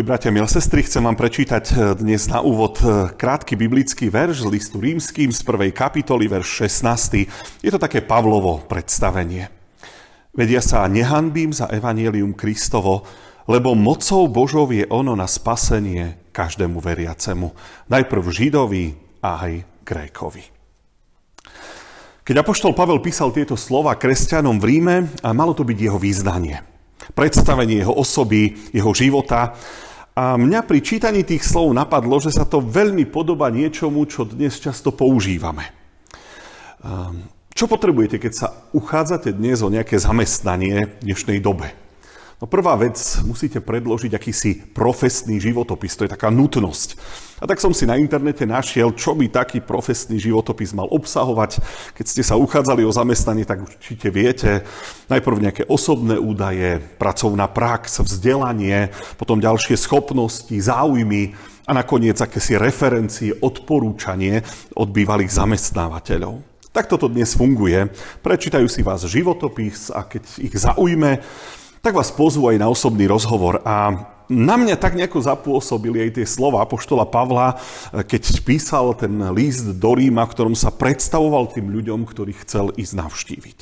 Milí bratia, milé sestry, chcem vám prečítať eh, dnes na úvod eh, krátky biblický verš z listu rímským z prvej kapitoly, verš 16. Je to také Pavlovo predstavenie. Vedia sa nehanbím za evanielium Kristovo, lebo mocou Božov je ono na spasenie každému veriacemu. Najprv Židovi a aj Grékovi. Keď apoštol Pavel písal tieto slova kresťanom v Ríme, malo to byť jeho význanie predstavenie jeho osoby, jeho života. A mňa pri čítaní tých slov napadlo, že sa to veľmi podoba niečomu, čo dnes často používame. Ehm, čo potrebujete, keď sa uchádzate dnes o nejaké zamestnanie v dnešnej dobe? No prvá vec, musíte predložiť akýsi profesný životopis, to je taká nutnosť. A tak som si na internete našiel, čo by taký profesný životopis mal obsahovať. Keď ste sa uchádzali o zamestnanie, tak určite viete, najprv nejaké osobné údaje, pracovná prax, vzdelanie, potom ďalšie schopnosti, záujmy a nakoniec akési referencie, odporúčanie od bývalých zamestnávateľov. Tak toto dnes funguje. Prečítajú si vás životopis a keď ich zaujme, tak vás pozvú aj na osobný rozhovor. A na mňa tak nejako zapôsobili aj tie slova Apoštola Pavla, keď písal ten list do Ríma, v ktorom sa predstavoval tým ľuďom, ktorých chcel ísť navštíviť.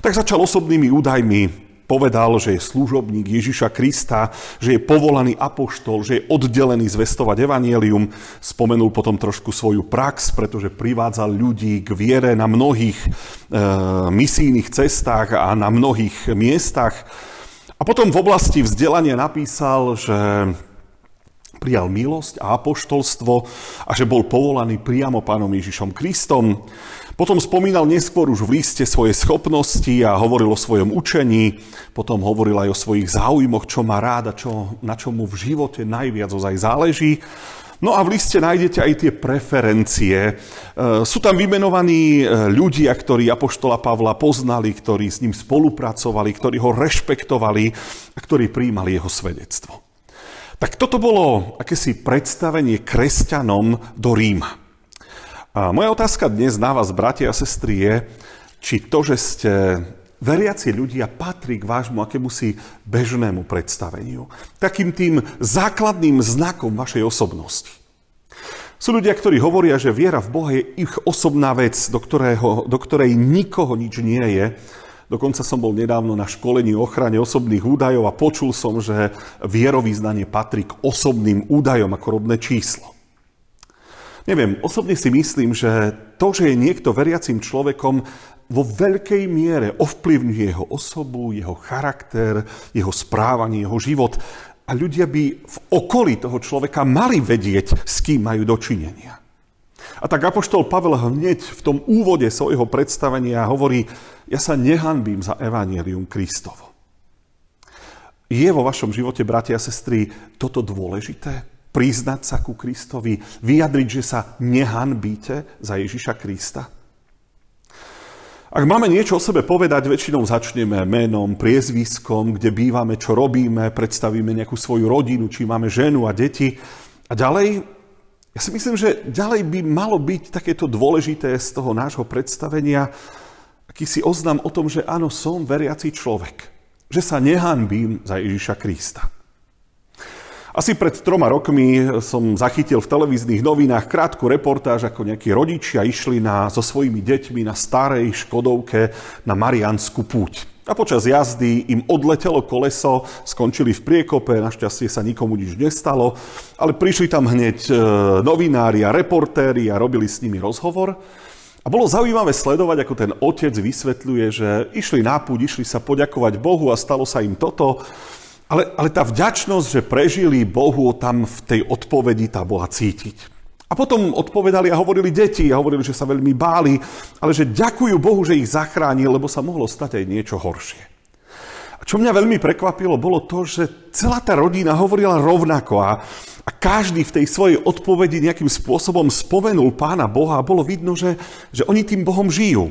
Tak začal osobnými údajmi, povedal, že je služobník Ježiša Krista, že je povolaný apoštol, že je oddelený zvestovať evanielium. Spomenul potom trošku svoju prax, pretože privádzal ľudí k viere na mnohých e, misijných cestách a na mnohých miestach. A potom v oblasti vzdelania napísal, že prijal milosť a apoštolstvo a že bol povolaný priamo pánom Ježišom Kristom. Potom spomínal neskôr už v liste svoje schopnosti a hovoril o svojom učení, potom hovoril aj o svojich záujmoch, čo má rád a čo, na čo mu v živote najviac ozaj záleží. No a v liste nájdete aj tie preferencie. E, sú tam vymenovaní e, ľudia, ktorí Apoštola Pavla poznali, ktorí s ním spolupracovali, ktorí ho rešpektovali a ktorí príjmali jeho svedectvo. Tak toto bolo akési predstavenie kresťanom do Ríma. A moja otázka dnes na vás, bratia a sestry, je, či to, že ste veriaci ľudia patrí k vášmu akémusi bežnému predstaveniu. Takým tým základným znakom vašej osobnosti. Sú ľudia, ktorí hovoria, že viera v Boha je ich osobná vec, do, ktorého, do ktorej nikoho nič nie je. Dokonca som bol nedávno na školení o ochrane osobných údajov a počul som, že vierovýznanie patrí k osobným údajom ako rodné číslo. Neviem, osobne si myslím, že to, že je niekto veriacim človekom, vo veľkej miere ovplyvňuje jeho osobu, jeho charakter, jeho správanie, jeho život. A ľudia by v okolí toho človeka mali vedieť, s kým majú dočinenia. A tak Apoštol Pavel hneď v tom úvode svojho predstavenia hovorí, ja sa nehanbím za evanelium Kristovo. Je vo vašom živote, bratia a sestry, toto dôležité? Priznať sa ku Kristovi, vyjadriť, že sa nehanbíte za Ježiša Krista? Ak máme niečo o sebe povedať, väčšinou začneme menom, priezviskom, kde bývame, čo robíme, predstavíme nejakú svoju rodinu, či máme ženu a deti. A ďalej, ja si myslím, že ďalej by malo byť takéto dôležité z toho nášho predstavenia, akýsi oznam o tom, že áno, som veriaci človek. Že sa nehanbím za Ježiša Krista. Asi pred troma rokmi som zachytil v televíznych novinách krátku reportáž, ako nejakí rodičia išli na, so svojimi deťmi na starej Škodovke na Marianskú púť. A počas jazdy im odletelo koleso, skončili v priekope, našťastie sa nikomu nič nestalo, ale prišli tam hneď e, novinári a reportéri a robili s nimi rozhovor. A bolo zaujímavé sledovať, ako ten otec vysvetľuje, že išli na púť, išli sa poďakovať Bohu a stalo sa im toto. Ale, ale tá vďačnosť, že prežili Bohu, tam v tej odpovedi tá bola cítiť. A potom odpovedali a hovorili deti a hovorili, že sa veľmi báli, ale že ďakujú Bohu, že ich zachránil, lebo sa mohlo stať aj niečo horšie. A čo mňa veľmi prekvapilo, bolo to, že celá tá rodina hovorila rovnako a, a každý v tej svojej odpovedi nejakým spôsobom spomenul Pána Boha a bolo vidno, že, že oni tým Bohom žijú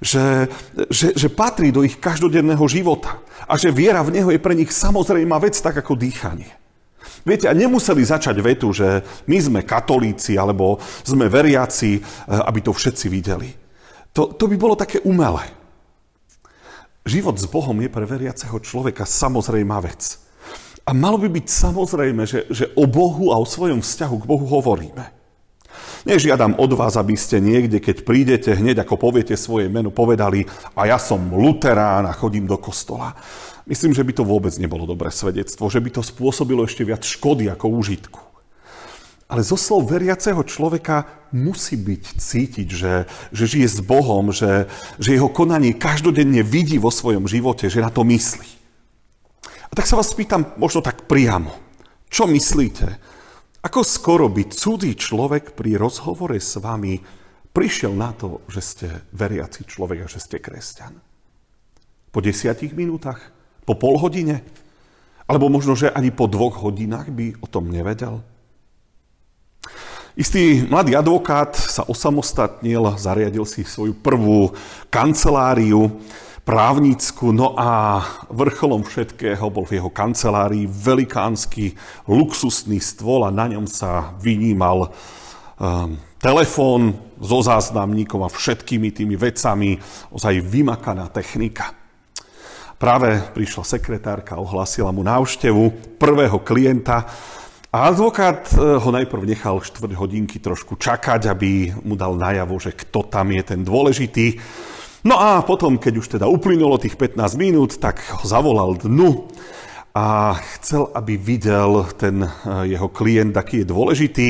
že, že, že patrí do ich každodenného života a že viera v Neho je pre nich samozrejmá vec, tak ako dýchanie. Viete, a nemuseli začať vetu, že my sme katolíci alebo sme veriaci, eh, aby to všetci videli. To, to by bolo také umelé. Život s Bohom je pre veriaceho človeka samozrejmá vec. A malo by byť samozrejme, že, že o Bohu a o svojom vzťahu k Bohu hovoríme. Nežiadam od vás, aby ste niekde, keď prídete, hneď ako poviete svoje meno, povedali a ja som luterán a chodím do kostola. Myslím, že by to vôbec nebolo dobré svedectvo, že by to spôsobilo ešte viac škody ako úžitku. Ale zo slov veriaceho človeka musí byť cítiť, že, že žije s Bohom, že, že jeho konanie každodenne vidí vo svojom živote, že na to myslí. A tak sa vás pýtam možno tak priamo. Čo myslíte? Ako skoro by cudzí človek pri rozhovore s vami prišiel na to, že ste veriaci človek a že ste kresťan? Po desiatich minútach? Po pol hodine? Alebo možno, že ani po dvoch hodinách by o tom nevedel? Istý mladý advokát sa osamostatnil, zariadil si svoju prvú kanceláriu právnickú, no a vrcholom všetkého bol v jeho kancelárii velikánsky luxusný stôl a na ňom sa vynímal um, telefón so záznamníkom a všetkými tými vecami, ozaj vymakaná technika. Práve prišla sekretárka, ohlásila mu návštevu prvého klienta a advokát eh, ho najprv nechal 4 hodinky trošku čakať, aby mu dal najavo, že kto tam je ten dôležitý. No a potom, keď už teda uplynulo tých 15 minút, tak ho zavolal dnu a chcel, aby videl ten eh, jeho klient, aký je dôležitý,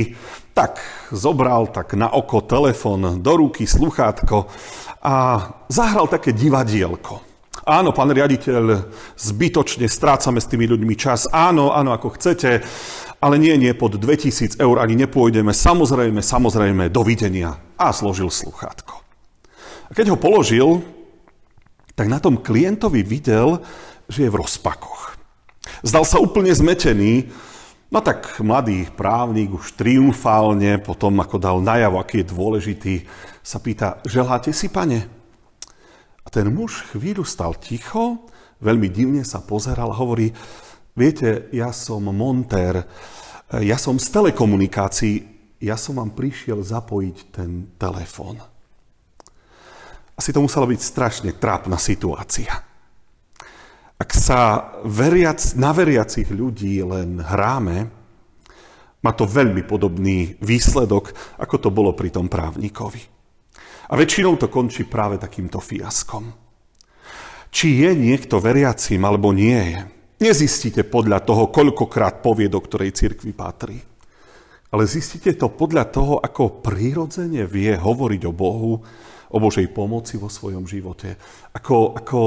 tak zobral tak na oko telefon do ruky, sluchátko a zahral také divadielko. Áno, pán riaditeľ, zbytočne strácame s tými ľuďmi čas. Áno, áno, ako chcete, ale nie, nie, pod 2000 eur ani nepôjdeme. Samozrejme, samozrejme, dovidenia. A složil sluchátko. A keď ho položil, tak na tom klientovi videl, že je v rozpakoch. Zdal sa úplne zmetený, no tak mladý právnik už triumfálne, potom ako dal najavo, aký je dôležitý, sa pýta, želáte si, pane? A ten muž chvíľu stal ticho, veľmi divne sa pozeral a hovorí, viete, ja som montér, ja som z telekomunikácií, ja som vám prišiel zapojiť ten telefón. Asi to musela byť strašne trápna situácia. Ak sa veriac, na veriacich ľudí len hráme, má to veľmi podobný výsledok, ako to bolo pri tom právnikovi. A väčšinou to končí práve takýmto fiaskom. Či je niekto veriacím alebo nie je, nezistíte podľa toho, koľkokrát povie, do ktorej cirkvi patrí. Ale zistíte to podľa toho, ako prirodzene vie hovoriť o Bohu, o Božej pomoci vo svojom živote. Ako, ako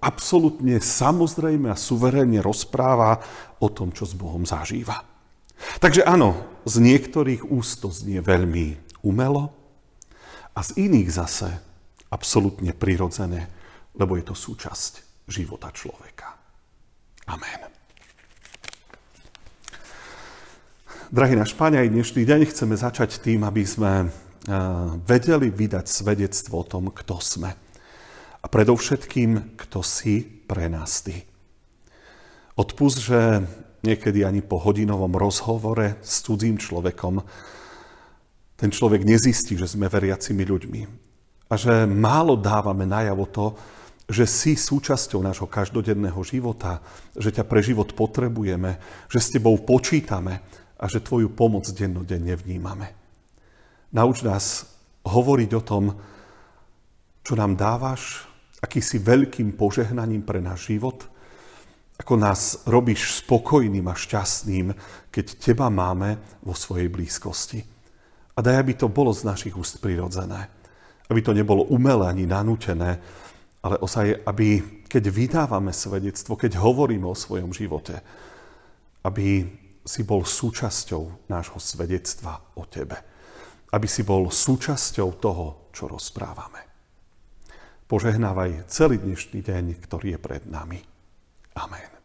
absolútne samozrejme a suverénne rozpráva o tom, čo s Bohom zažíva. Takže áno, z niektorých úst to znie veľmi umelo a z iných zase absolútne prirodzené, lebo je to súčasť života človeka. Amen. Drahí náš Páň, aj dnešný deň chceme začať tým, aby sme vedeli vydať svedectvo o tom, kto sme. A predovšetkým, kto si pre nás ty. Odpust, že niekedy ani po hodinovom rozhovore s cudzím človekom ten človek nezistí, že sme veriacimi ľuďmi. A že málo dávame najavo to, že si súčasťou nášho každodenného života, že ťa pre život potrebujeme, že s tebou počítame a že tvoju pomoc dennodenne vnímame. Nauč nás hovoriť o tom, čo nám dávaš, aký si veľkým požehnaním pre náš život, ako nás robíš spokojným a šťastným, keď teba máme vo svojej blízkosti. A daj, aby to bolo z našich úst prirodzené. Aby to nebolo umelé ani nanútené, ale osaj, aby keď vydávame svedectvo, keď hovoríme o svojom živote, aby si bol súčasťou nášho svedectva o tebe aby si bol súčasťou toho, čo rozprávame. Požehnávaj celý dnešný deň, ktorý je pred nami. Amen.